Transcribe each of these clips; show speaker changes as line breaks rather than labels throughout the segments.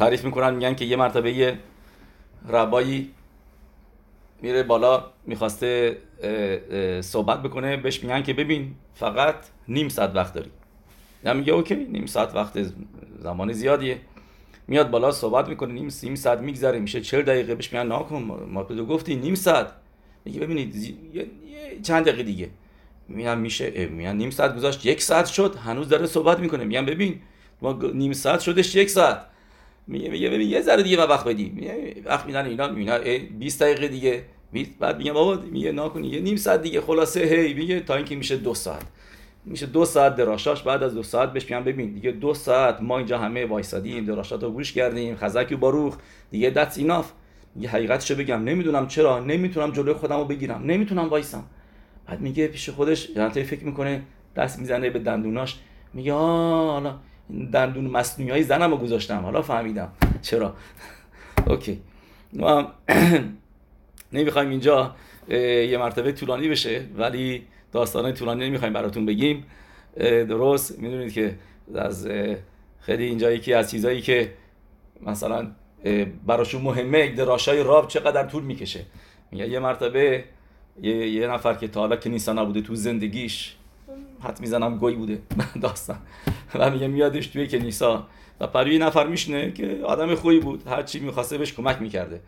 تعریف می‌کنن میگن که یه مرتبه یه ربایی میره بالا می‌خواسته صحبت بکنه بهش میگن که ببین فقط نیم ساعت وقت داری. یا میگه اوکی نیم ساعت وقت زمان زیادیه. میاد بالا صحبت می‌کنه نیم نیم ساعت میگذره میشه 40 دقیقه بهش میگن ناکن. ما تو گفتی نیم ساعت. میگه ببینید چند دقیقه دیگه. میگن میشه میگن نیم ساعت گذاشت یک ساعت شد. هنوز داره صحبت می‌کنه. میگن ببین ما نیم ساعت شدش یک ساعت. میگه میگه ببین یه ذره دیگه ما وقت بدی. وقت میدن اینا مینا 20 دقیقه دیگه. بعد میگه بابا میگه ناکنی یه نیم ساعت دیگه. خلاصه هی میگه تا اینکه میشه دو ساعت. میشه دو ساعت دراشاش. بعد از دو ساعت بهش میگم ببین دیگه دو ساعت ما اینجا همه وایسادیم دراشات رو گوش کردیم خزک و باروخ دیگه دتس ایناف یه حقیقتشو بگم. نمی‌دونم چرا. نمی‌تونم جلوی خودم رو بگیرم. نمی‌تونم وایسم. بعد میگه پیش خودش یعنی فکر می‌کنه دست می‌زنه به دندوناش. میگه آه دندون مصنوعی های زنم رو گذاشتم. حالا فهمیدم. چرا؟ اوکی. ما نمی‌خوایم اینجا یه مرتبه طولانی بشه ولی داستان طولانی نمی‌خوایم براتون بگیم. درست. می‌دونید که از خیلی اینجا یکی از چیزایی که مثلا براشون مهمه دراشای راب چقدر طول می‌کشه. میگه یه مرتبه یه, نفر که تا حالا کنیسا نبوده تو زندگیش حد می‌زنم گوی بوده. داستان. و میگه میادش توی کنیسا. و پروی نفر میشنه که آدم خوبی بود. هر چی می‌خواسته بهش کمک می‌کرده.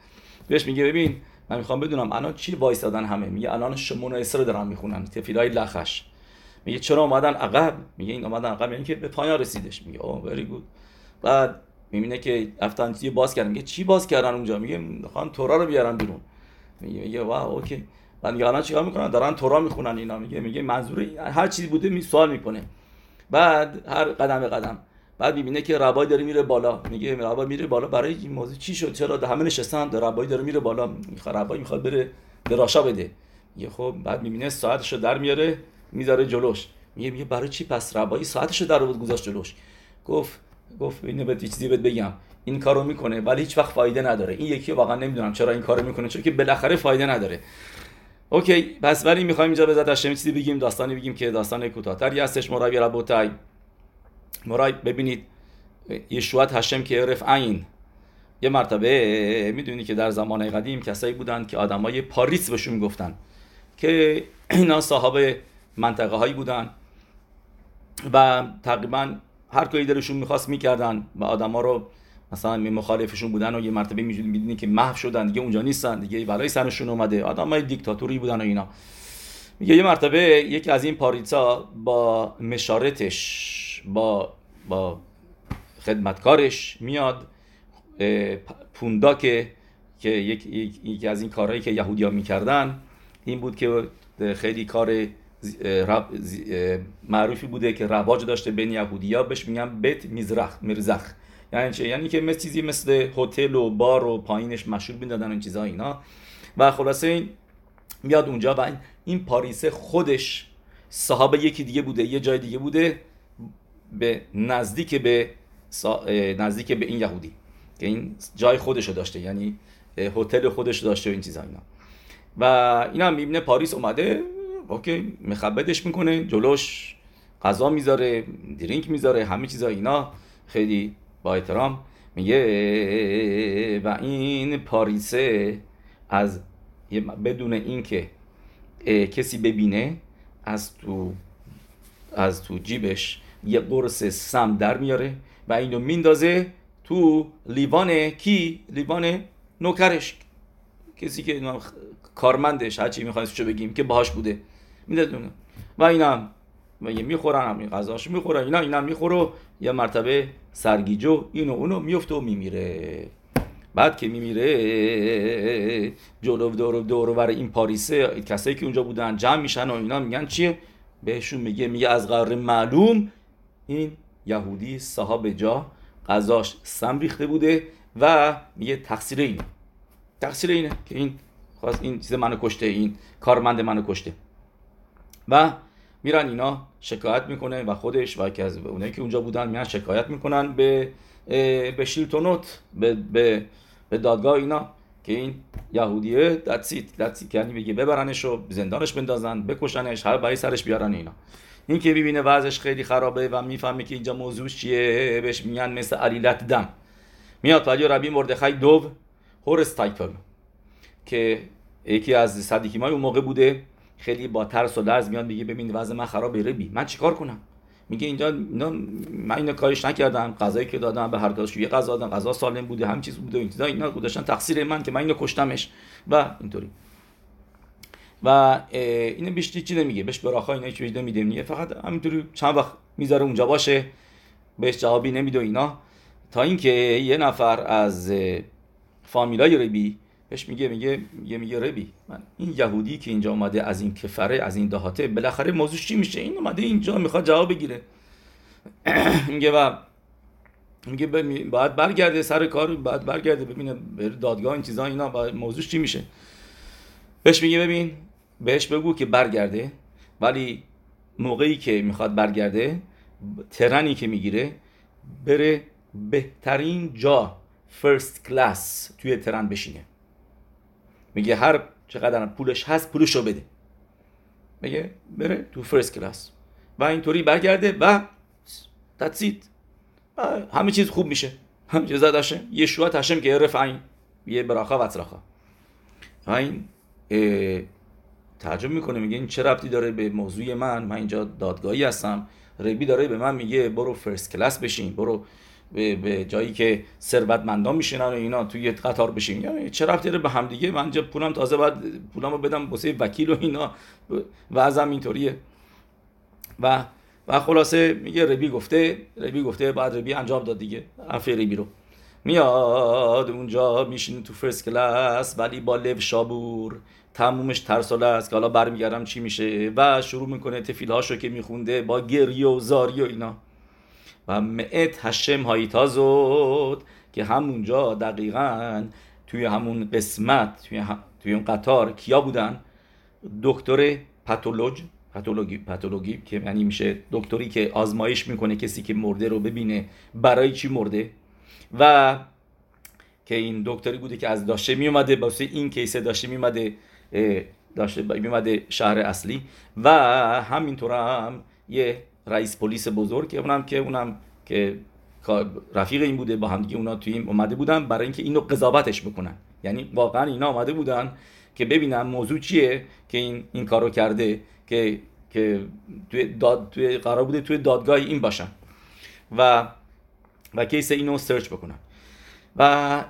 بهش میگه ببین من می‌خوام بدونم الان چی وایسادن همه. میگه الان شمون اسر دارن می‌خونن تفیلای لخش. میگه چرا اومدن عقب؟ میگه این اومدن عقب. یعنی که به پایان رسیدش. میگه اوه وری گود بعد می‌بینه که رفتن باز کردن. میگه چی باز کردن اونجا؟ میگه می‌خوان تورا رو بیارن بیرون. میگه میگه واو اوکی میگه الان چیکار می‌کنن دارن تورا می‌خونن اینا. میگه میگه منظور هر چیزی بوده می سوال می‌کنه. بعد هر قدم به قدم. بعد می‌بینه که ربای داره میره بالا. میگه ربای میره بالا برای این موضوع چی شد؟ چرا همه نشستن؟ ربای داره میره بالا. می‌خواد ربای می‌خواد بره دراشا بده. میگه خب بعد می‌بینه ساعتشو در میاره می‌ذاره جلوش. میگه میگه برای چی پس ربایی ساعتشو در بود گذاشت جلوش؟ گفت گفت اینو به چیزی بهت بگم. این کارو می‌کنه ولی هیچ وقت فایده نداره. این یکی واقعا نمی‌دونم چرا این کارو می‌کنه چون که بالاخره فایده نداره. اوکی پس ولی می‌خوایم اینجا به ذات چیزی بگیم داستانی بگیم که داستان کوتاه‌تری هستش. مرای ربوتای مرای ببینید یشوعت هشم که عرف عین یه مرتبه می‌دونی که در زمان قدیم کسایی بودن که آدمای پاریس بهشون می‌گفتن که اینا صاحب منطقه هایی بودن و تقریبا هر کاری دلشون می‌خواست می‌کردن و آدما رو مثلا مخالفشون بودن و یه مرتبه می‌دونی که محو شدن دیگه اونجا نیستن دیگه برای سرشون اومده. آدمای دیکتاتوری بودن و اینا. میگه یه مرتبه یکی از این پاریسا با مشارتش با با خدمتکارش میاد پوندا که که یکی از این کارهایی که یهودیا می‌کردن این بود که خیلی کار معروفی بوده که رواج داشته بین یهودیا بهش میگن بیت میزرخ مرزخ یعنی چه یعنی که مثل چیزی مثل هتل و بار و پایینش مشهور می‌دادن این چیزا اینا. و خلاصه این میاد اونجا و این پاریسه خودش صاحب یکی دیگه بوده یه جای دیگه بوده به نزدیک به نزدیک به این یهودی که این جای خودشو داشته یعنی هتل خودش داشته و این چیزا اینا. و اینا می‌بینه پاریس اومده اوکی مخبتش می‌کنه جلوش غذا می‌ذاره درینک می‌ذاره همه چیزا اینا. خیلی با احترام میگه و این پاریسه از بدون اینکه کسی ببینه از تو از تو جیبش یه قرص سم در میاره و اینو میندازه تو لیوان کی؟ لیوان نوکرش. کسی که کارمندش هرچی می‌خوایم چه بگیم که باهاش بوده. می‌دونه و اینا و یه می‌خورن همین غذاش می‌خورن اینا اینا می‌خوره یه مرتبه سرگیجو اینو اونو میفته و میمیره. بعد که میمیره جلو دور دور این پاریسه کسایی که اونجا بودن جمع میشن و اینا میگن چیه؟ بهشون میگه میگه از قرار معلوم این یهودی صاحب جا غذاش سم ریخته بوده و میگه تقصیر اینه. تقصیر اینه که این خواست این چیز منو کشته این کارمند منو کشته. و میرن اینا شکایت می‌کنه و خودش و که از اونایی که اونجا بودن میان شکایت می‌کنن به به شیلتونوت به, به, به دادگاه اینا که این یهودیه دتسیت دتسیت یعنی بگه ببرنش و زندانش بندازن بکشنش هر برای سرش بیارن اینا. این که ببینه وضعش خیلی خرابه و می‌فهمه که اینجا موضوع چیه بهش میگن مثل علیلت دم میاد ولی ربی مردخای دو هورس تایپل که یکی از صدیکی اون موقع بوده. خیلی با ترس و لرز میاد میگه ببین وضع من خراب ربی من چیکار کنم؟ میگه اینجا اینا من اینو کارش نکردم. غذایی که دادم به هر کدومش یه غذا دادم. غذا سالم بوده هم چیز بوده این اینا گذاشتن تقصیر من که من اینو کشتمش. و اینطوری. و اینو بیشتر چی نمیگه؟ بهش براخا اینا چیزی نمیده. میگه فقط همینطوری چند وقت می‌ذاره اونجا باشه بهش جوابی نمیده اینا. تا اینکه یه نفر از فامیلای ربی بهش میگه میگه میگه میگه ربی. من این یهودی که اینجا اومده از این کفره از این دهاته بالاخره موضوع چی میشه؟ این اومده اینجا می‌خواد جواب بگیره. میگه و میگه باید برگرده سر کار باید برگرده ببینه دادگاه این چیزا اینا موضوع چی میشه. بهش میگه ببین بهش بگو که برگرده ولی موقعی که می‌خواد برگرده ترنی که می‌گیره بره بهترین جا فرست کلاس توی ترن بشینه. میگه هر چقدر پولش هست پولش رو بده. میگه بره تو فرست کلاس و اینطوری برگرده و تدسید همه چیز خوب میشه. همه چیز داشته یه شوات هشم که رفعین یه براخا و اطراخا این تعجب می‌کنه. میگه این چه ربطی داره به موضوع من؟ من اینجا دادگاهی هستم. ربی داره به من میگه برو فرست کلاس بشین. برو به, جایی که ثروتمندان میشینن و اینا توی قطار بشین. یعنی رفتی داره به هم دیگه من اینجا پولم تازه بعد پولمو بدم واسه وکیل و اینا. وضعم اینطوریه. و و خلاصه میگه ربی گفته ربی گفته بعد ربی انجام داد دیگه. حرف ربی رو. میاد اونجا میشین تو فرست کلاس ولی با لب شابور. تمومش ترساله است که حالا برمیگردم چی میشه. و شروع می‌کنه تفیلهاشو که میخونده با گریه و زاری و اینا. و معت هشم هایتازود که همونجا دقیقا توی همون قسمت توی, توی اون قطار کیا بودن؟ دکتر پاتولوژ پاتولوژی پاتولوژی که یعنی میشه دکتری که آزمایش می‌کنه کسی که مرده رو ببینه برای چی مرده؟ و که این دکتری بوده که از داشته میومده واسه این کیسه داشته میومده داشته میومده شهر اصلی و همینطور هم یه رئیس پلیس بزرگ که اونم که اونم که رفیق این بوده با همدیگه اونا توی این اومده بودن برای اینکه اینو قضاوتش بکنن. یعنی واقعا اینا اومده بودن که ببینن موضوع چیه که این این کارو کرده که که توی داد توی قرار بوده توی دادگاه این باشن. و و case اینو search بکنن. و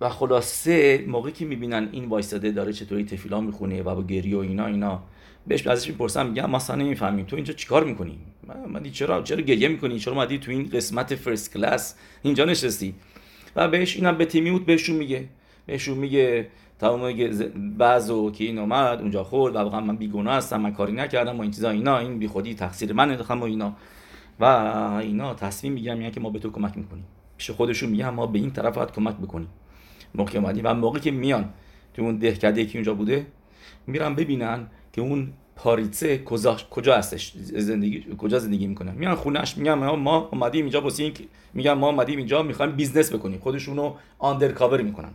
و خلاصه موقعی که می‌بینن این وایستاده داره چطوری תפילה می‌خونه و با گریه و اینا اینا بهش ازش می‌پرسم میگم ما اصلا نمی‌فهمیم تو اینجا چیکار می‌کنی؟ من چرا چرا گریه می‌کنی؟ چرا اومدی تو این قسمت first class اینجا نشستی. و بهش اینم به تیمیوت بهشون میگه. بهشون میگه تمام بعضو که این اومد اونجا خورد و واقعا من بیگناه هستم من کاری نکردم و این چیزا اینا این بی خودی تقصیر من و اینا. و اینا تصمیم می‌گیرن میگن که ما به تو کمک می‌کنیم. پیش خودشون میگن ما به این طرف باید کمک بکنیم. موقع اومدیم و موقعی که میان تو اون دهکده که اونجا بوده میرن ببینن که اون پاریتسه کجا کجا هستش؟ زندگی کجا زندگی می‌کنه؟ میان خونش میگن ما اومدیم اینجا واسه این میگن ما اومدیم اینجا می‌خوایم business بکنیم. خودشونو undercover می‌کنن.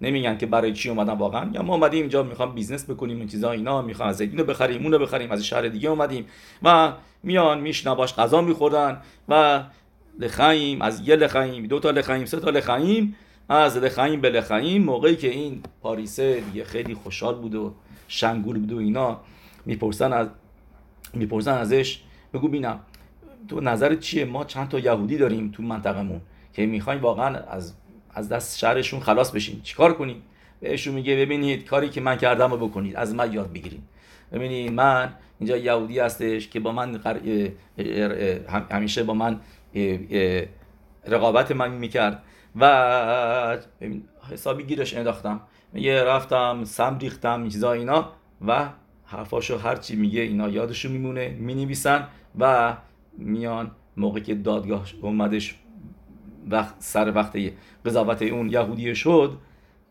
نمیگن که برای چی اومدن واقعا. یا ما اومدیم اینجا می‌خوام business بکنیم این چیزا اینا می‌خوام از اینو بخریم اونو بخریم از شهر دیگه اومدیم. و میان میشینن باش غذا میخوردن و לחיים از یه לחיים دو تا לחיים سه تا לחיים از לחיים به לחיים. موقعی که این פריץ ه دیگه خیلی خوشحال بود و شنگول بود و اینا می‌پرسن از می‌پرسن ازش بگو بینم تو نظر چیه؟ ما چند تا یهودی داریم تو منطقمون که می‌خوایم واقعا از از دست شهرشون خلاص بشین چیکار کنیم؟ بهشون میگه ببینید کاری که من کردم رو بکنید از من یاد بگیرید. ببینید من اینجا یهودی هستش که با من همیشه با من رقابت من می‌کرد. و حسابی گیرش انداختم. میگه رفتم سم ریختم چیزا اینا. و حرفاشو هرچی میگه اینا یادشو میمونه می‌نویسن و میان موقع که دادگاه اومدش وقت سر وقت قضاوت اون یهودی شد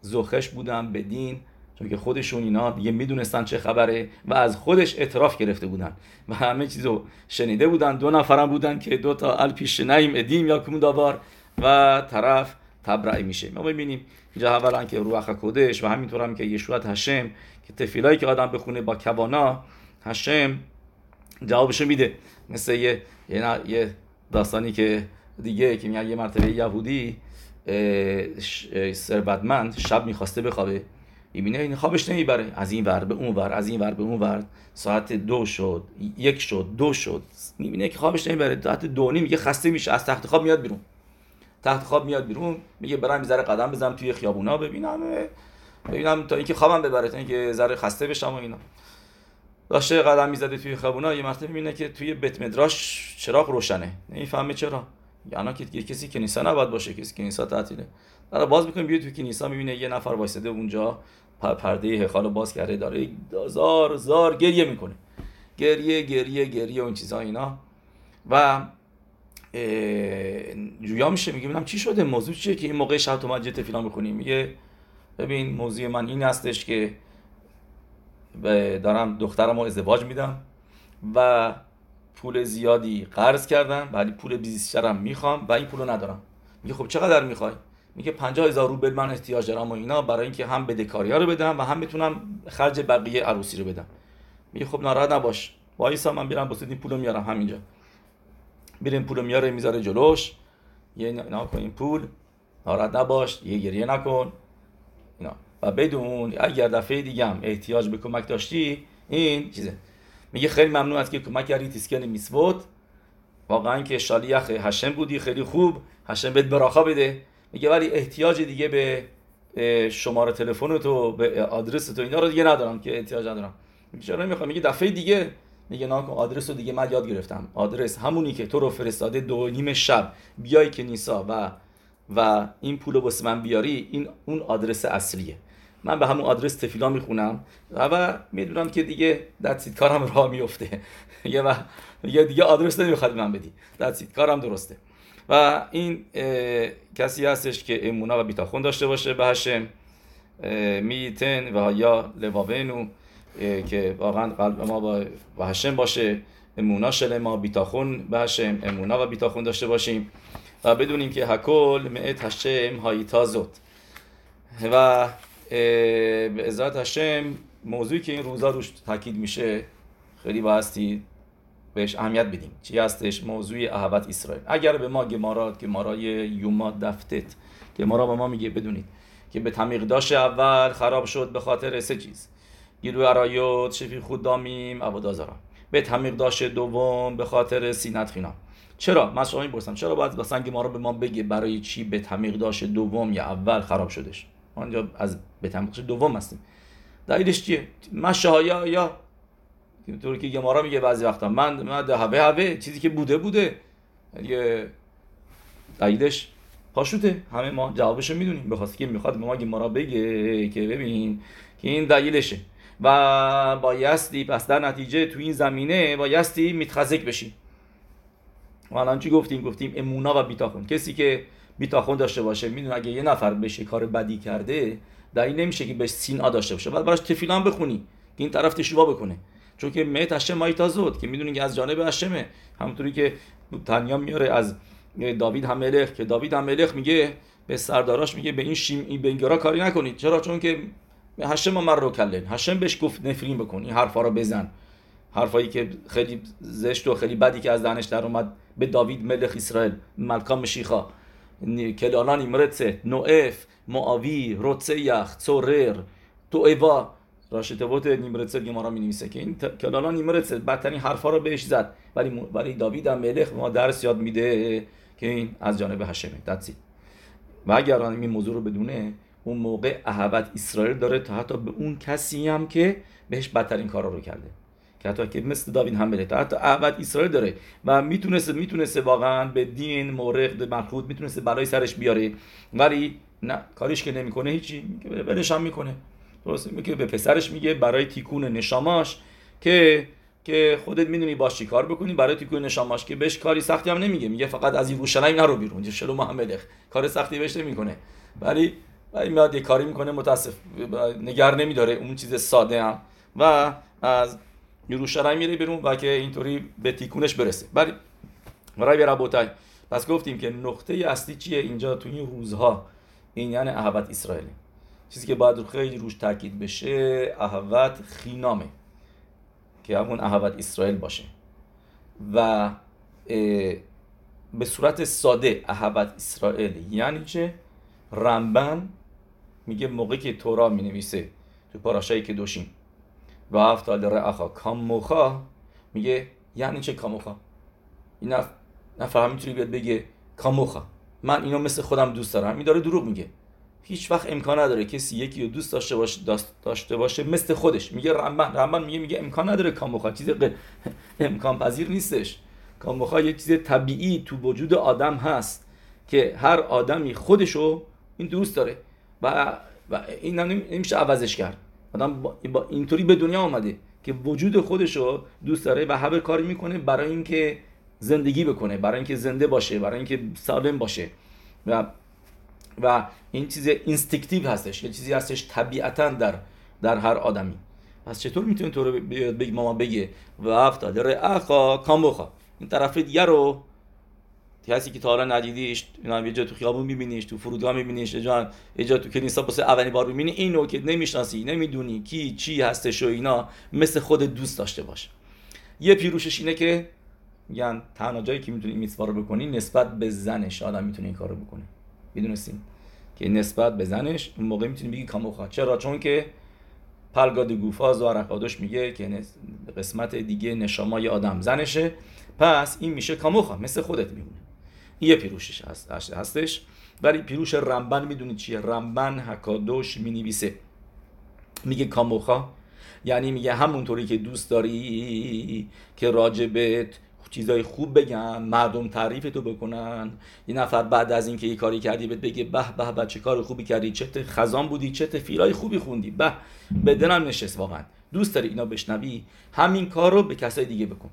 زخش بودن به دین. چون که خودشون اینا دیگه می‌دونستن چه خبره و از خودش اعتراف گرفته بودن. و همه چیزو شنیده بودن. دو نفرم بودن که دو تا الپیش نیم ادیم یا کموداوار. و طرف تبرعی میشه. ما ببینیم اینجا اولا که روح کودش و همینطور هم که یشوعت هشم که تفیلایی که آدم بخونه با کوانا هشم جوابشو میده. مثل یه, یه داستانی که دیگه که میگن یه مرتبه یهودی ثروتمند شب می‌خواسته بخوابه. می‌بینه این خوابش نمی‌بره. از این ور به اون ور از این ور به اون ور. ساعت دو شد یک شد دو شد. می‌بینه که خوابش نمی‌بره. ساعت دو نیم میگه خسته میشه. از تخت خواب میاد بیرون. تخت خواب میاد بیرون میگه برم ذره قدم بزنم توی خیابونا ببینم ببینم تا اینکه خوابم ببره تا اینکه ذره خسته بشم و اینا. داشته قدم می‌زده توی خیابونا یه مرتبه می‌بینه که توی بیت مدراش چراغ روشنه. نمی‌فهمه چرا. یعنی که کسی کنیسا نباید باشه کسی کنیسا تعطیله. داره باز می‌کنه بیاد توی کنیسا می‌بینه یه نفر وایساده اونجا پرده هخال باز کرده داره زار زار گریه می‌کنه. گریه گریه گریه اون چیزا اینا. و جویا میشه میگه ببینم چی شده موضوع چیه که این موقع شب تو مسجد تفیلا می‌خونیم میگه ببین موضوع من این هستش که دارم دخترم رو ازدواج میدم و پول زیادی قرض کردم ولی پول بیشترم می‌خوام و این پولو ندارم. میگه خب چقدر می‌خوای؟ میگه 50 هزار روبل من احتیاج دارم و اینا برای اینکه هم بدهکاری رو بدم و هم بتونم خرج بقیه عروسی رو بدم. میگه خب ناراحت نباش. وایسا من میرم واسه این پولو میارم همینجا. میریم پولو میاره می‌ذاره جلوش. یه نکن این پول. ناراحت نباش یه گریه نکن. اینا. و بدون اگر دفعه دیگه هم احتیاج به کمک داشتی این چیزه. میگه خیلی ممنون از که کمک کردی تیسکن میسوت واقعا که شالیخ هشم بودی خیلی خوب. هشم بهت براخا بده. میگه ولی احتیاج دیگه به شماره تلفن تو به آدرس تو اینا رو دیگه ندارم که احتیاج ندارم. چرا نمی‌خوام میگه دفعه دیگه میگه ناکن آدرس رو دیگه من یاد گرفتم. آدرس همونی که تو رو فرستاده دو نیم شب. بیای که نیسا و و این پول رو من بیاری این اون آدرس اصلیه. من به همون آدرس تفیلا می‌خونم و می‌دونم که دیگه دستید کارم راه میفته. یه و دیگه آدرس نمی‌خواد من بدی. دستید کارم درسته. و این کسی هستش که امونا و بیتاخون داشته باشه به هشم میتن و یا لواونو. که واقعا قلب ما با هشم باشه امونا شل ما بیتاخون به هشم امونا و بیتاخون داشته باشیم و بدونیم که هکل معت هشم هایتازوت و به ازاد هشم موضوعی که این روزا روش تاکید میشه خیلی بایستی بهش اهمیت بدیم. چی هستش؟ موضوع احبت اسرائیل. اگر به ما گمارات گمارای یوما دفتت گمارا به ما میگه بدونید که به تمیقداش اول خراب شد به خاطر سه چیز. گیرو ارایوت شفی خود دامیم عبادازارا به تمیقداش دوم به خاطر سینت خینا. چرا؟ من شما می‌پرسم چرا باید مثلا گمارا به ما بگه برای چی به تمیقداش دوم یا اول خراب شدش؟ آنجا از به تمیقداش دوم هستیم. دلیلش چیه؟ مشه یا یا طوری که گمارا میگه بعضی وقتا. من من هوه هوه چیزی که بوده بوده. یه دلیلش پاشوته. همه ما جوابشو می‌دونیم. بخواست که می‌خواد به ما گمارا بگه که ببین که این دلیلشه. و بایستی پس در نتیجه تو این زمینه بایستی میتخزک بشیم. و الان چی گفتیم؟ گفتیم امونا و بیتاخون. کسی که بیتاخون داشته باشه می‌دونه اگه یه نفر بشه کار بدی کرده دلیل نمیشه که بهش سینا داشته باشه. بعد براش تفیلان بخونی که این طرف تشوا بکنه. چون که مهت هشم مایتازود که می‌دونین که از جانب هشمه. همونطوری که تنیا میاره از داوید هم ملخ که داوید هم ملخ میگه به سرداراش میگه به این شیم این بنگرا کاری نکنید. چرا؟ چون که هشم من رو کلن هشم بهش گفت نفرین بکن این حرفا رو بزن. حرفایی که خیلی زشت و خیلی بدی که از دهنش در اومد به داوید ملخ اسرائیل ملکا مشیخا. کلالان ایمرتسه نوئف معاوی روتسیخ چورر تو ایوا راشته بود نیمرتسل گمارا می نویسه که این کلالا نیمرتسل بدترین حرفا رو بهش زد. ولی ولی داوید هم ملخ ما درس یاد میده که این از جانب هشمه. دتسی و اگر این موضوع رو بدونه اون موقع احبت اسرائیل داره تا حتی به اون کسی هم که بهش بدترین کارا رو کرده. که حتی که مثل داوید هم بده. حتی احبت اسرائیل داره و می‌تونسته می‌تونسته واقعا به دین مورد مخلوط می‌تونسته برای سرش بیاره. ولی نه کاریش که نمی‌کنه هیچی. ولش هم می‌کنه. درست؟ میگه به پسرش میگه برای تیکون نشاماش که که خودت می‌دونی باش چی کار بکنی برای تیکون نشاماش که بهش کاری سختی هم نمیگه. میگه فقط از یروشلایم نرو بیرون. شلو محمد کار سختی بهش نمی‌کنه. ولی ولی میاد یه کاری می‌کنه متاسف. نگر نمیداره اون چیز ساده هم و از یروشلایم میره بیرون و که اینطوری به تیکونش برسه. ولی برای برابوتای پس گفتیم که نقطه اصلی چیه اینجا تو این روزها؟ این یعنی احبت اسرائیلی. چیزی که باید خیلی روش تاکید بشه احوت خینامه. که همون احوت اسرائیل باشه. و به صورت ساده احبت اسرائیل. یعنی چه؟ رمبن میگه موقعی که تورا می نویسه تو پاراشایی که دوشیم. و افتال رعخا کاموخا میگه یعنی چه کاموخا؟ این نف... نفر می‌تونی بیاد بگه؟ کاموخا. من اینو مثل خودم دوست دارم. این داره دروغ میگه. هیچ وقت امکان نداره کسی یکی رو دوست داشته باشه داشته باشه مثل خودش. میگه رمبن رمبن میگه میگه امکان نداره کاموخا. چیز امکان پذیر نیستش. کاموخا یه چیز طبیعی تو وجود آدم هست که هر آدمی خودشو این دوست داره. و, و این نمیشه عوضش کرد. آدم با اینطوری به دنیا آمده که وجود خودشو دوست داره و همه کاری می‌کنه برای اینکه زندگی بکنه برای اینکه زنده باشه برای اینکه سالم باشه. و و این چیز اینستیکتیو هستش یه چیزی هستش طبیعتا در در هر آدمی. پس چطور می‌تونه تو رو بگه ماما بگه؟ و افتاده اخا کامبوخا این طرف دیگه رو کسی که تا حالا ندیدیش اینا یه جا تو خیابون میبینیش تو فرودگاه میبینیش یه جا یه جا تو کلیسا واسه اولین بار می‌بینی. اینو که نمی‌شناسی نمی‌دونی کی چی هستش و اینا مثل خود دوست داشته باش. یه پیروشش اینه که میگن تنها جایی که می‌تونی این رو بکنی نسبت به زنش. آدم می‌تونه این کارو بکنه. می‌دونستین که نسبت به زنش اون موقع می‌تونی بگی کاموخا. چرا؟ چون که پلگاد گوفاز و میگه که قسمت دیگه نشامای آدم زنشه. پس این میشه کاموخا. مثل خودت میمونه یه پیروشش هست هستش. ولی پیروش رمبن می‌دونید چیه؟ رمبن حکادوش می‌نویسه. میگه کاموخا. یعنی میگه همونطوری که دوست داری که راجبت چیزای خوب بگن مردم تعریف تو بکنن. یه نفر بعد از اینکه یه کاری کردی بهت بگه به به به چه کار خوبی کردی؟ چه خزان بودی؟ چه فیلای خوبی خوندی؟ به به دلم نشست واقعا. دوست داری اینا بشنوی؟ همین کار رو به کسای دیگه بکن.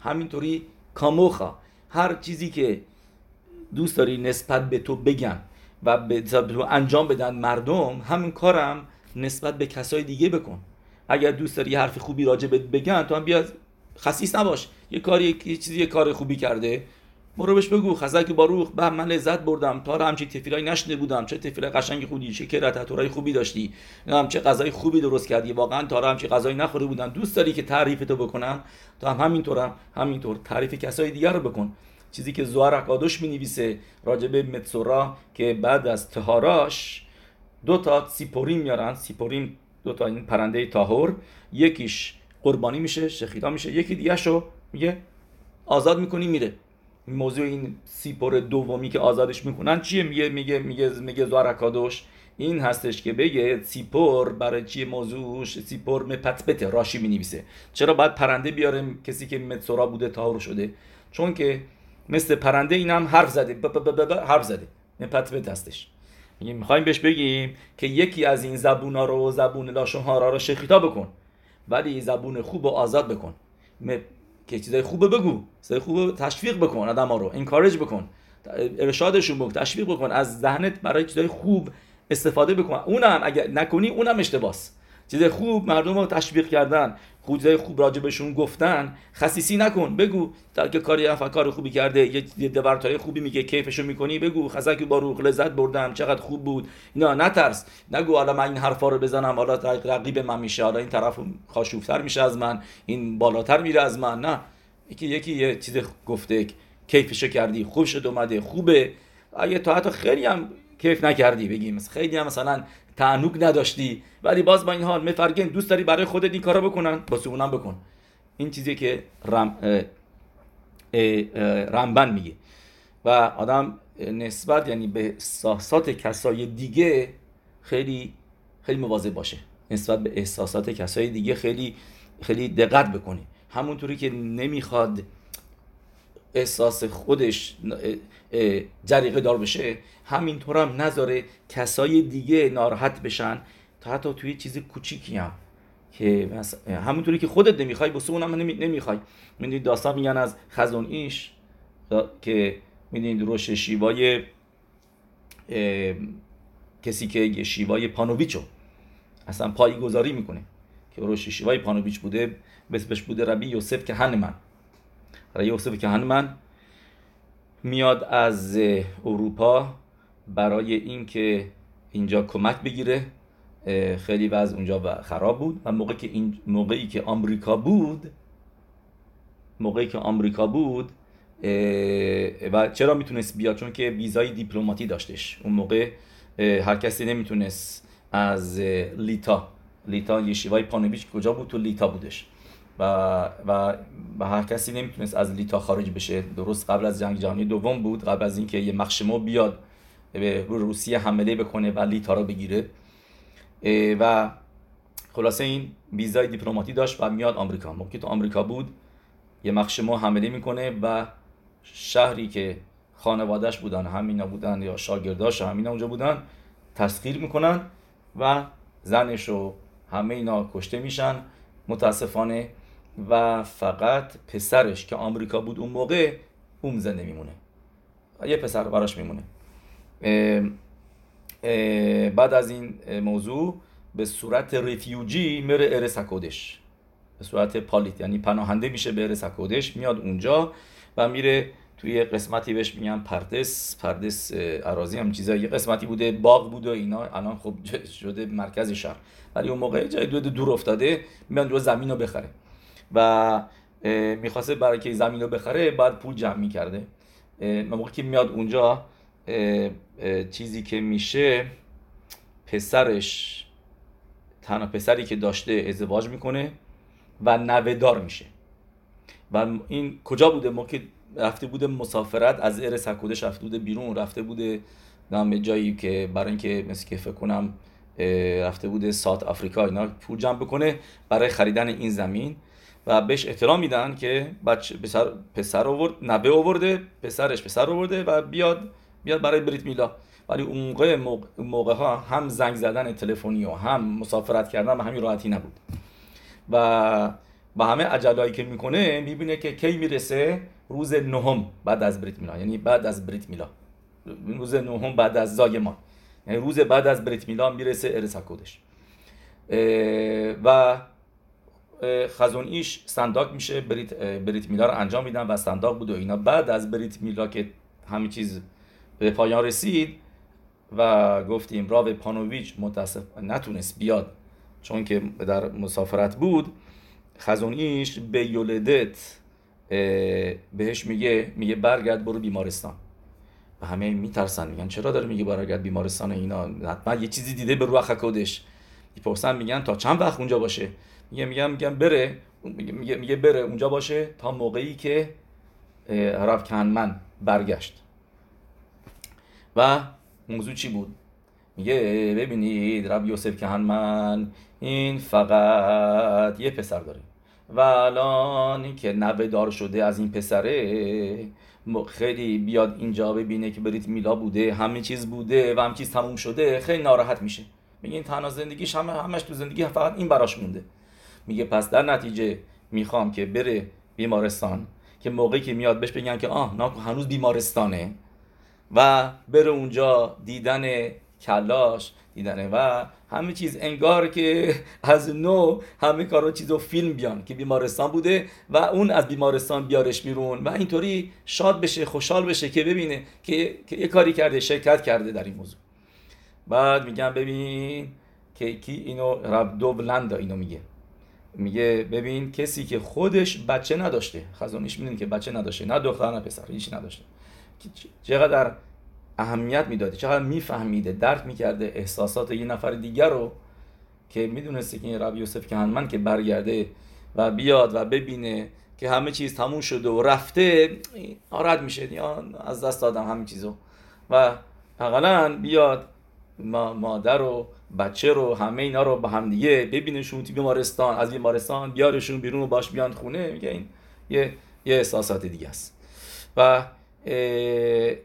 همینطوری کاموخا. هر چیزی که دوست داری نسبت به تو بگن و به تو انجام بدن مردم همین کارم نسبت به کسای دیگه بکن. اگر دوست داری حرف خوبی راجع بگن تو هم بیا خصیص نباش. یه کاری یه چیزی یه کار خوبی کرده. برو بهش بگو. خزک باروخ به من لذت بردم. تا رو همچین تفیلای نشنده بودم. چه تفیلای قشنگ خوبی چه کرات خوبی داشتی. هم چه غذای خوبی درست کردی. واقعا تا رو همچین غذایی نخورده بودم. دوست داری که تعریف تو بکنم؟ تو هم همینطورم. همینطور. تعریف کسای دیگر رو بکن. چیزی که زوار اقادوش می نویسه راجبه متسورا که بعد از تهاراش دو تا سیپوریم میارن. سیپوریم دو تا این پرنده تاهور. یکیش قربانی میشه شخیدا میشه. یکی دیگه شو میگه آزاد می‌کنی میره. موضوع این سیپور دومی که آزادش می‌کنن چیه؟ میگه میگه میگه میگه زوارکادوش این هستش که بگه سیپور برای چیه موضوعش؟ سیپور مپتبته راشی می نویسه چرا باید پرنده بیاره؟ کسی که متسورا بوده تاور شده. چون که مثل پرنده این هم حرف زده. ب ب ب حرف زده. مپتبت هستش می‌خوایم بهش بگیم که یکی از این زبونا رو زبون لاشون رو شخیتا بکن. ولی زبون خوب و آزاد بکن. که چیزای خوب بگو. چیزای خوب تشویق بکن آدم ها رو. انکارج بکن. ارشادشون بکن تشویق بکن. از ذهنت برای چیزای خوب استفاده بکن. اونم اگر نکنی اونم اشتباس. چیز خوب مردم رو تشویق کردن. چیزای خوب راجبشون گفتن خصیصی نکن بگو. تا که کاری کار خوبی کرده یه دورتای خوبی میگه کیفشو می‌کنی بگو. خزک با روح لذت بردم چقدر خوب بود. نه نترس. نگو حالا من این حرفا رو بزنم حالا رقیب من میشه حالا این طرف خاشوفتر میشه از من این بالاتر میره از من. نه. یکی یکی یه چیز گفته کیفشو کردی خوب شد اومده خوبه. اگه تا حتی خیلی هم کیف نکردی؟ بگیم خیلی هم مثلا تعنوک نداشتی. ولی باز با این حال مفرگن دوست داری برای خودت این کارا بکنن؟ با اونم بکن. این چیزی که رم رمبن میگه. و آدم نسبت یعنی به احساسات کسای دیگه خیلی خیلی مواظب باشه. نسبت به احساسات کسای دیگه خیلی خیلی دقت بکنه. همونطوری که نمی‌خواد احساس خودش جریقه دار بشه همینطور هم نذاره کسای دیگه ناراحت بشن. تا حتی توی چیز کوچیکی هم که همونطوری که خودت نمی‌خوای بسه اونم نمی... نمی‌خوای. می‌دونید داستان میگن از خزون ایش که می‌دونید روش شیوای کسی که شیوای پانویچو اصلا پایی گذاری می‌کنه که روش شیوای پانویچ بوده بسش بوده ربی یوسف که هنمن ربی یوسف که هنمن میاد از اروپا برای اینکه اینجا کمک بگیره. خیلی وضع اونجا خراب بود و موقعی که این موقعی که آمریکا بود موقعی که آمریکا بود و چرا می‌تونست بیاد؟ چون که ویزای دیپلماتی داشتش. اون موقع هر کسی نمی‌تونست از لیتا لیتا یشیوای پانویچ کجا بود؟ تو لیتا بودش. و, و, و هر کسی نمی‌تونست از لیتا خارج بشه. درست قبل از جنگ جهانی دوم بود قبل از اینکه یه مخشمو بیاد به روسیه حمله بکنه و لیتا رو بگیره. و خلاصه این ویزای دیپلماتی داشت و میاد آمریکا. موقعی تو آمریکا بود یه مخشمو حمله می‌کنه و شهری که خانوادهش بودن همینا بودن یا شاگرداش همینا اونجا بودن تسخیر می‌کنن و زنش و همه اینا کشته میشن. متاسفانه و فقط پسرش که آمریکا بود اون موقع اون زنده میمونه. یه پسر براش میمونه. بعد از این موضوع به صورت ریفیوجی میره ارس کودش به صورت پالیت یعنی پناهنده میشه به ارس کودش میاد اونجا و میره توی قسمتی بهش میگن پردس. پردس اراضی هم چیزایی یه قسمتی بوده باغ بوده اینا الان خب شده مرکز شهر. ولی اون موقع جای دو دور افتاده میان دو زمین رو بخره. و می‌خواسته برای که زمین رو بخره بعد پول جمع می‌کرده. موقعی که میاد اونجا چیزی که میشه پسرش تنها پسری که داشته ازدواج می‌کنه و نوهدار میشه. و این کجا بوده؟ ما که رفته بوده مسافرت از ار سکودش رفته بوده بیرون رفته بوده نام جایی که برای اینکه مثل که فکر کنم رفته بوده سات آفریقا اینا پول جمع بکنه برای خریدن این زمین. و بهش احترام میدن که بچه پسر پسر آورد نبه آورده پسرش پسر آورده و بیاد بیاد برای بریت میلا. ولی اون موقع, موقع ها هم زنگ زدن تلفنی و هم مسافرت کردن به همین راحتی نبود. و با همه عجلایی که می‌کنه می‌بینه که کی می‌رسه؟ روز نهم بعد از بریت میلا. یعنی بعد از بریت میلا. روز نهم بعد از زایمان یعنی روز بعد از بریت میلا می‌رسه ارسکودش و خزون ایش صنداق میشه بریت, بریت میلا رو انجام میدن و صنداق بود و اینا. بعد از بریت میلا که همه چیز به پایان رسید و گفتیم راو پانوویچ متاسف نتونست بیاد چون که در مسافرت بود خزونیش به یولدت بهش میگه میگه برگرد برو بیمارستان. و همه میترسن میگن چرا داره میگه برگرد بیمارستان اینا؟ حتما یه چیزی دیده به روح خکودش می‌پرسن میگن تا چند وقت اونجا باشه؟ میگه میگم میگم بره. میگه, میگه بره. اونجا باشه تا موقعی که عرب کنمن برگشت. و موضوع چی بود؟ میگه ببینید رب یوسف کهنمن این فقط یه پسر داره. و الان که نوه دار شده از این پسره خیلی بیاد اینجا ببینه که بریت میلا بوده همه چیز بوده و همه چیز تموم شده خیلی ناراحت میشه. میگه این تنها زندگیش همه همش تو زندگی فقط این براش مونده. میگه پس در نتیجه می‌خوام که بره بیمارستان که موقعی که میاد بهش بگن که آه نه هنوز بیمارستانه و بره اونجا دیدن کلاش دیدنه و همه چیز انگار که از نو همه کارو چیز و فیلم بیان که بیمارستان بوده و اون از بیمارستان بیارش میرون و اینطوری شاد بشه خوشحال بشه که ببینه که, که یه کاری کرده شرکت کرده در این موضوع. بعد میگم ببین که کی اینو رب دوبلند اینو میگه. میگه ببین کسی که خودش بچه نداشته خزانیش می‌دونی که بچه نداشته نه دختر نه پسر هیچ نداشته. چقدر اهمیت می‌داده چقدر میفهمیده درک می‌کرده احساسات یه نفر دیگر رو که می‌دونسته که این رب یوسف که هنمن که برگرده و بیاد و ببینه که همه چیز تموم شده و رفته آرد میشه یا از دست دادم همه چیزو. و اقلا بیاد مادر و بچه رو همه اینا رو با هم دیگه ببینشون توی بیمارستان از بیمارستان بیارشون بیرون و باش بیان خونه میگه این یه یه احساسات دیگه است. و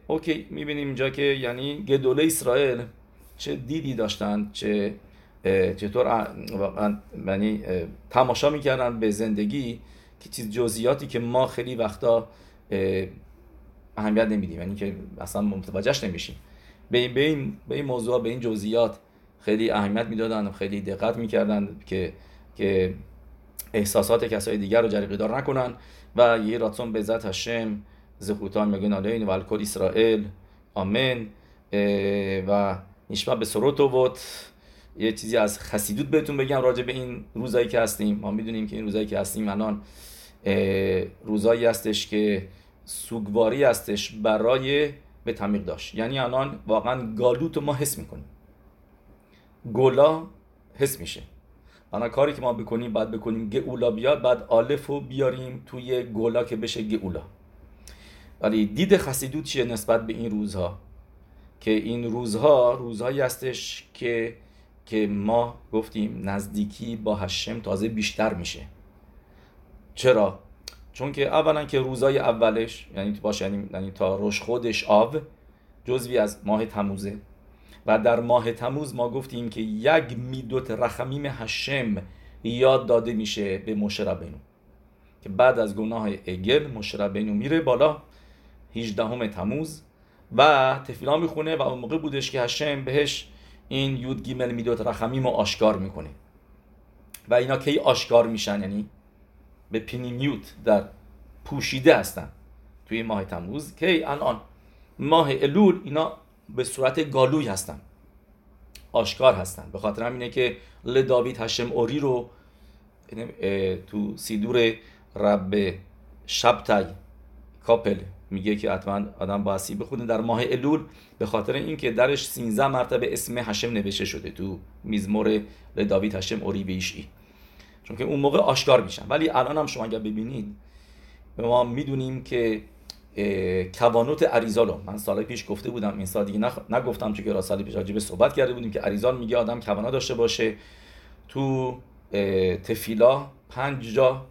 اوکی می‌بینیم اینجا که یعنی گدوله اسرائیل چه دیدی داشتن چه چطور واقعا یعنی تماشا می‌کردن به زندگی که چیز جزئیاتی که ما خیلی وقتا اهمیت نمیدیم یعنی که اصلا متوجهش نمیشیم. به این, به این, به این موضوع به این جزئیات خیلی اهمیت می‌دادن خیلی دقت می‌کردن که که احساسات کسای دیگر رو جریقه دار نکنن. و یه راتون به ذات هشم زخوتان مگن علیین و الکل اسرائیل آمین. و نشما به سروت و یه چیزی از خسیدوت بهتون بگم راجع به این روزایی که هستیم. ما می‌دونیم که این روزایی که هستیم الان روزایی هستش که سوگواری هستش برای به تعمیق داشت. یعنی الان واقعا گالوت ما حس می‌کنیم. گولا حس میشه. الان کاری که ما بکنیم بعد بکنیم گئولا بیاد بعد آلف رو بیاریم توی گولا که بشه گئولا ولی دید خسیدوت چیه نسبت به این روزها؟ که این روزها روزهایی هستش که که ما گفتیم نزدیکی با هشم تازه بیشتر میشه. چرا؟ چون که اولا که روزای اولش یعنی باشه یعنی, یعنی تا روش خودش آب جزوی از ماه تموزه. و در ماه تموز ما گفتیم که یک میدوت رخمیم هشم یاد داده میشه به مشربینو که بعد از گناه اگل مشربینو میره بالا 18 تموز و تفیلا می‌خونه و اون موقع بودش که هشم بهش این یود گیمل میدوت رخمیم رو آشکار می‌کنه. و اینا کی آشکار میشن؟ یعنی به پینیمیوت در پوشیده هستن توی ماه تموز. که الان. ماه الول اینا به صورت گالوی هستن. آشکار هستن. به خاطر همینه که لداوید هشم اوری رو تو سیدور رب شبتای کاپل میگه که حتما آدم باسی بخونه. در ماه الول به خاطر اینکه درش 13 مرتبه اسم هشم نوشته شده تو میزمور لداوید هشم اوری بیشی چون که اون موقع آشکار میشن. ولی الان هم شما اگر ببینید ما می‌دونیم که کوانوت عریزالو من سال پیش گفته بودم این سال دیگه نگفتم چون که سال پیش راجبه صحبت کرده بودیم که عریزال میگه آدم کوانا داشته باشه. تو تفیلا پنج جا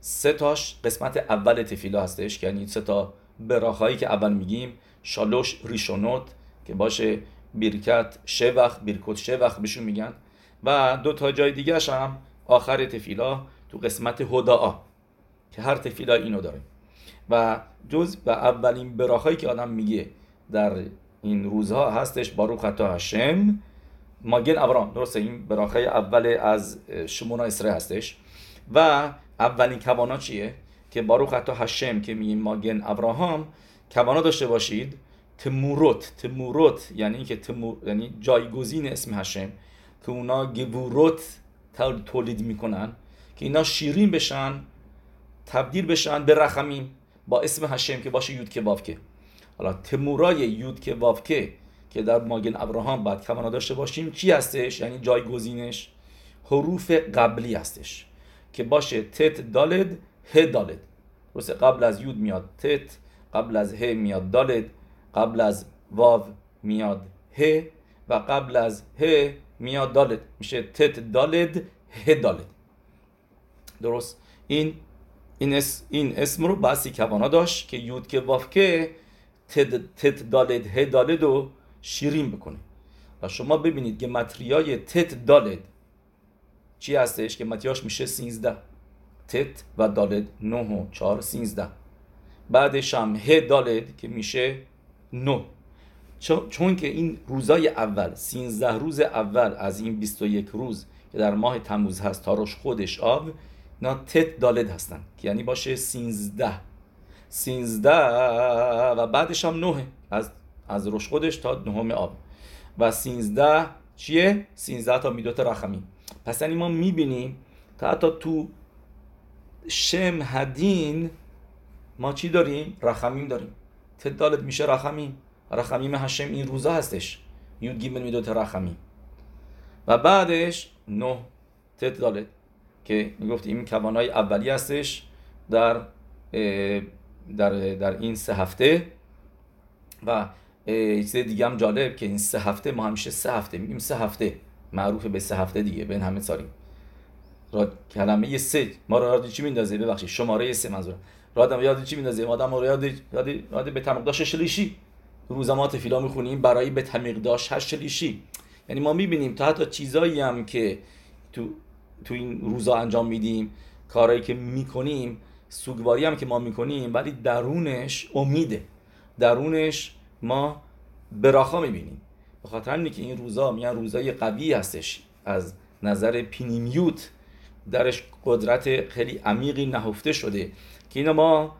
سه تاش قسمت اول تفیلا هستش یعنی سه تا براخایی که اول میگیم شالوش ریشونوت که باشه بیرکت شوخ بیرکت شوخ بهشون میگن. و دو تا جای دیگه هم آخر تفیلا تو قسمت هدا'a که هر تفیلا اینو داره. و جز و اولین براخایی که آدم میگه در این روزها هستش باروخ خطا هشم ماگن ابرام درسته؟ این براخه اول از شمونا اسره هستش. و اولین کوانا چیه؟ که باروخ خطا هشم که میگیم ماگن ابراهام کوانا داشته باشید. تموروت تموروت یعنی که تمور... یعنی جایگزین اسم هشم که اونا گبوروت تولید می‌کنن که اینا شیرین بشن تبدیل بشن به رخمیم با اسم هشم که باشه یود که وافکه حالا تمورای یود که وافکه که در ماگن ابراهام بعد کمانا داشته باشیم چی هستش؟ یعنی جایگزینش حروف قبلی هستش که باشه تت دالد ه دالد. درسته؟ قبل از یود میاد تت قبل از ه میاد دالد قبل از واو میاد ه و قبل از ه میاد دالد. میشه تت دالد ه دالد. درست؟ این این, اس این اسم رو بسی کوانا داشت که یود که واف که تت دالد ه دالد رو شیرین بکنه. و شما ببینید که متریای تت دالد چی هستش که متریاش میشه سینزده. تت و دالد نه و چهار سینزده. بعدش هم ه دالد که میشه نو چون که این روزای اول سینزده روز اول از این 21 روز که در ماه تموز هست تا روش خودش آب اینا تت دالد هستن که یعنی باشه سینزده. سینزده و بعدش هم نوه. از, از روش خودش تا نهم آب. و سینزده چیه؟ سینزده تا میدوت رخمی پس یعنی ما می‌بینیم تا حتی تو شم هدین ما چی داریم؟ رخمیم داریم. تت دالد میشه رخمیم رخمیم هشم این روزا هستش. یود گیمل میدوت رخمیم و بعدش نه تت دالد که می‌گفت این کوانای اولی هستش در در در این سه هفته. و چیز دیگه هم جالب که این سه هفته ما همیشه سه هفته میگیم سه هفته. معروف به سه هفته دیگه بین همه سالیم. را کلمه سه ما را یاد چی میندازه؟ ببخشید شماره سه منظورم. را یاد چی میندازه؟ آدم رو یاد یاد یاد به تمقدار شلیشی. روزمات فیلا می‌خونیم برای به داشت هشت شلیشی. یعنی ما می‌بینیم تا حتی چیزایی هم که تو تو این روزا انجام میدیم کارهایی که می‌کنیم سوگواری هم که ما می‌کنیم ولی درونش امیده. درونش ما براخا می‌بینیم. به خاطر همینه که این روزا میان روزای قوی هستش. از نظر پینیمیوت درش قدرت خیلی عمیقی نهفته شده که اینو ما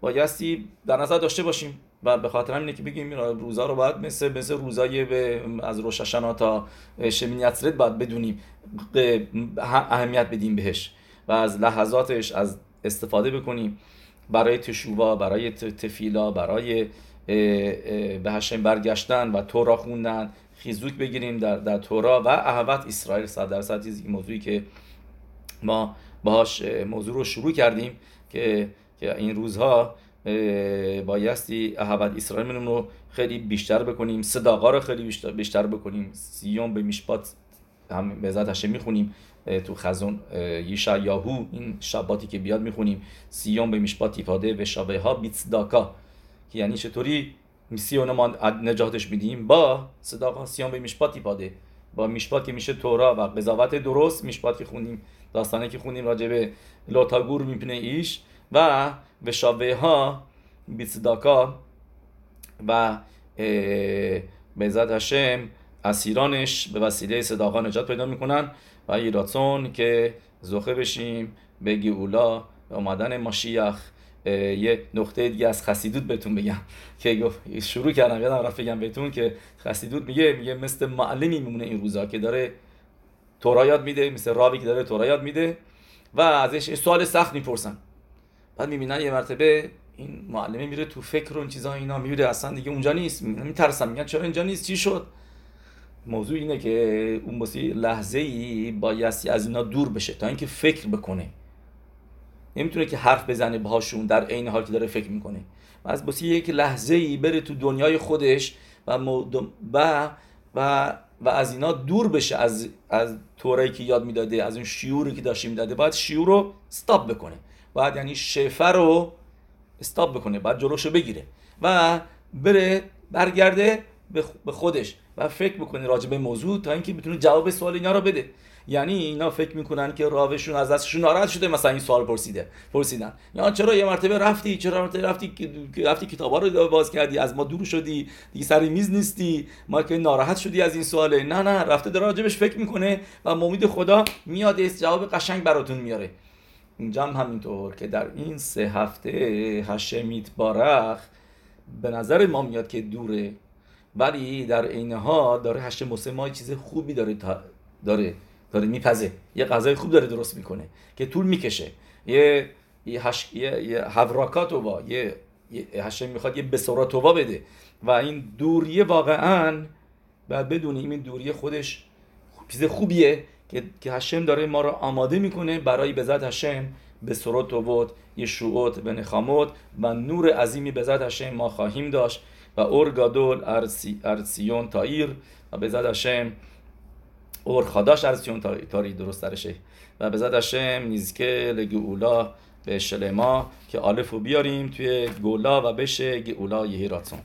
بایستی در نظر داشته باشیم. و به خاطر همینه که بگیم روزا رو باید مثل مثل روزای به از روششنا تا شمینی باید بدونیم. اهمیت بدیم بهش و از لحظاتش از استفاده بکنیم. برای تشووا برای تفیلا برای به هشم برگشتن و تورا خوندن خیزوک بگیریم در, در تورا و احوت اسرائیل صد درصد این موضوعی که ما باهاش موضوع رو شروع کردیم که که این روزها بایستی احوت اسرائیل رو خیلی بیشتر بکنیم. صداقا رو خیلی بیشتر, بکنیم. سیوم به میشپات هم به ذات می‌خونیم. تو خزون یهو این شباتی که بیاد می‌خونیم. سیوم به میشپات ایفاده و شابه ها بیتسداکا که یعنی چطوری سیون ما نجاتش میدیم؟ با صداقا سیوم به میشپات ایفاده. با میشپات که میشه تورا و قضاوت درست میشپات که خونیم داستانه که خونیم راجع به لوتاگور میپنه ایش. و به شابه ها بیتسداکا و به ذات هشم اسیرانش به وسیله صداقا نجات پیدا می‌کنن و ایراتون که زخه بشیم به گئولا اومدن ماشیخ یه نقطه دیگه از خسیدود بهتون بگم که شروع کردم یادم رفت بگم بهتون که خسیدود میگه میگه مثل معلمی میمونه این روزا که داره تورا یاد میده مثل راوی که داره تورا یاد میده و ازش سوال سخت می‌پرسن. بعد می‌بینن یه مرتبه این معلمه میره تو فکر و این چیزا اینا میره اصلا دیگه اونجا نیست میترسن میگن چرا اینجا نیست چی شد؟ موضوع اینه که اون باسی لحظه ای بایستی از اینا دور بشه تا اینکه فکر بکنه. نمی‌تونه که حرف بزنه باهاشون در عین حال که داره فکر می‌کنه. و از باسی یک لحظه ای بره تو دنیای خودش و و و و از اینا دور بشه از از طوری که یاد می‌داده از اون شیوری که داشته می‌داده باید شیور رو استاپ بکنه. باید یعنی شفر رو استاپ بکنه باید جلوشو بگیره و بره برگرده به خودش و فکر بکنه راجع به موضوع تا اینکه بتونه جواب سوال اینا رو بده. یعنی اینا فکر می‌کنن که راوشون از دستشون ناراحت شده مثلا این سوال پرسیده پرسیدن. یا چرا یه مرتبه رفتی؟ چرا مرتبه رفتی رفتی کتابا رو باز کردی؟ از ما دور شدی؟ دیگه سر میز نیستی؟ ما که ناراحت شدی از این سواله؟ نه نه. رفته داره راجبش فکر می‌کنه و امید خدا میاد جواب قشنگ براتون میاره. اینجا هم همینطور که در این سه هفته هشمیت بارخ به نظر ما میاد که دوره ولی در عینها داره هشت مسلمان چیز خوبی داره داره داره میپزه. یه غذای خوب داره درست می‌کنه که طول می‌کشه. یه یه, هش... یه... یه هوراکاتووا یه هشم می‌خواد یه بسوراتووا بده. و این دوریه واقعا بعد بدونیم این دوریه خودش چیز خوبیه. که هشم داره ما رو آماده می‌کنه برای بزد هشم به سرات و یشوعات و نخاموت و نور عظیمی به زد هشم ما خواهیم داشت و اور گادول ارسی ارسیون تایر و به زد هشم اور خداش ارسیون تاری درست درشه و به زد هشم نیزکه لگولا به شلما که آلفو بیاریم توی گولا و بشه گولا یهی راتون.